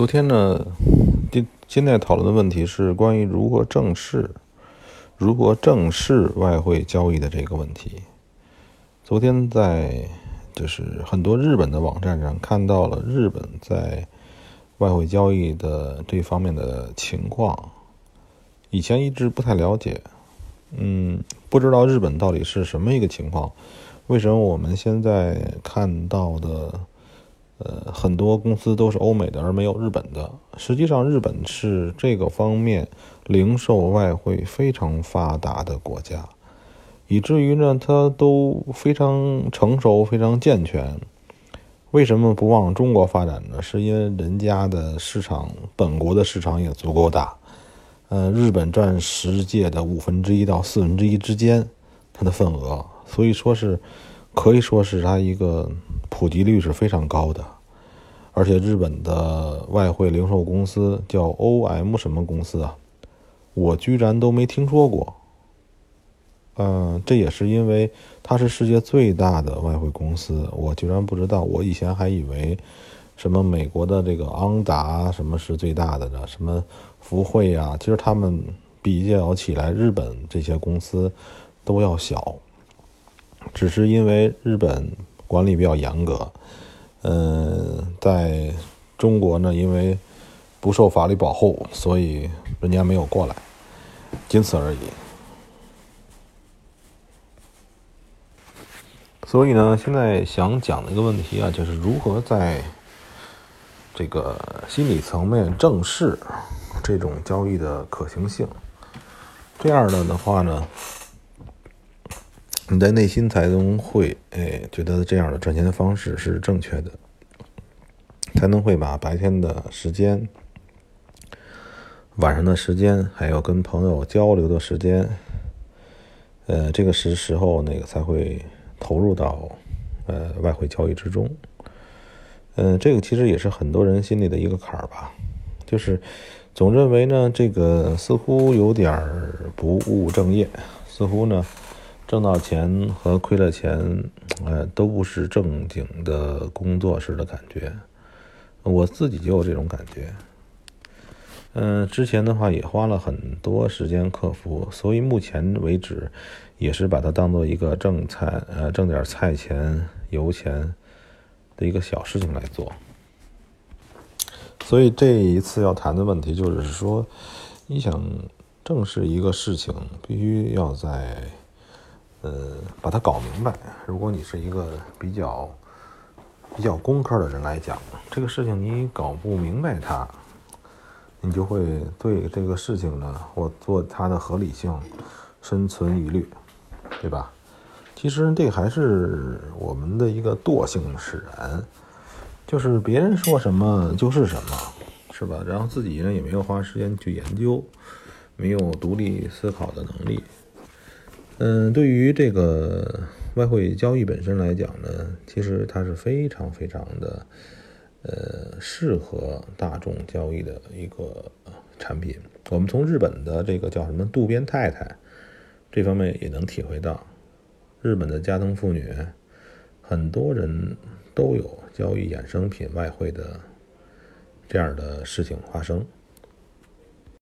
昨天呢，今现在讨论的问题是关于如何正视、如何正视外汇交易的这个问题。昨天在就是很多日本的网站上看到了日本在外汇交易的这方面的情况，以前一直不太了解，嗯，不知道日本到底是什么一个情况，为什么我们现在看到的？很多公司都是欧美的，而没有日本的。实际上，日本是这个方面零售外汇非常发达的国家，以至于呢，它都非常成熟、非常健全。为什么不往中国发展呢？是因为人家的市场，本国的市场也足够大。呃，日本占世界的五分之一到四分之一之间，它的份额，所以说是可以说是它一个。普及率是非常高的，而且日本的外汇零售公司叫 O.M 什么公司啊？我居然都没听说过。嗯，这也是因为它是世界最大的外汇公司，我居然不知道。我以前还以为什么美国的这个昂达什么是最大的呢？什么福汇啊？其实他们比较起来，日本这些公司都要小，只是因为日本。管理比较严格，嗯，在中国呢，因为不受法律保护，所以人家没有过来，仅此而已。所以呢，现在想讲的一个问题啊，就是如何在这个心理层面正视这种交易的可行性。这样的的话呢？你在内心才能会哎觉得这样的赚钱的方式是正确的，才能会把白天的时间、晚上的时间，还有跟朋友交流的时间，呃，这个时时候那个才会投入到呃外汇交易之中。嗯，这个其实也是很多人心里的一个坎儿吧，就是总认为呢，这个似乎有点不务正业，似乎呢。挣到钱和亏了钱，呃，都不是正经的工作似的感觉。我自己就有这种感觉。嗯，之前的话也花了很多时间克服，所以目前为止也是把它当做一个挣菜，呃，挣点菜钱、油钱的一个小事情来做。所以这一次要谈的问题就是说，你想正视一个事情，必须要在。呃，把它搞明白。如果你是一个比较比较工科的人来讲，这个事情你搞不明白它，你就会对这个事情呢，或做它的合理性深存疑虑，对吧？其实这还是我们的一个惰性使然，就是别人说什么就是什么，是吧？然后自己呢也没有花时间去研究，没有独立思考的能力。嗯，对于这个外汇交易本身来讲呢，其实它是非常非常的，呃，适合大众交易的一个产品。我们从日本的这个叫什么渡边太太这方面也能体会到，日本的家庭妇女很多人都有交易衍生品外汇的这样的事情发生。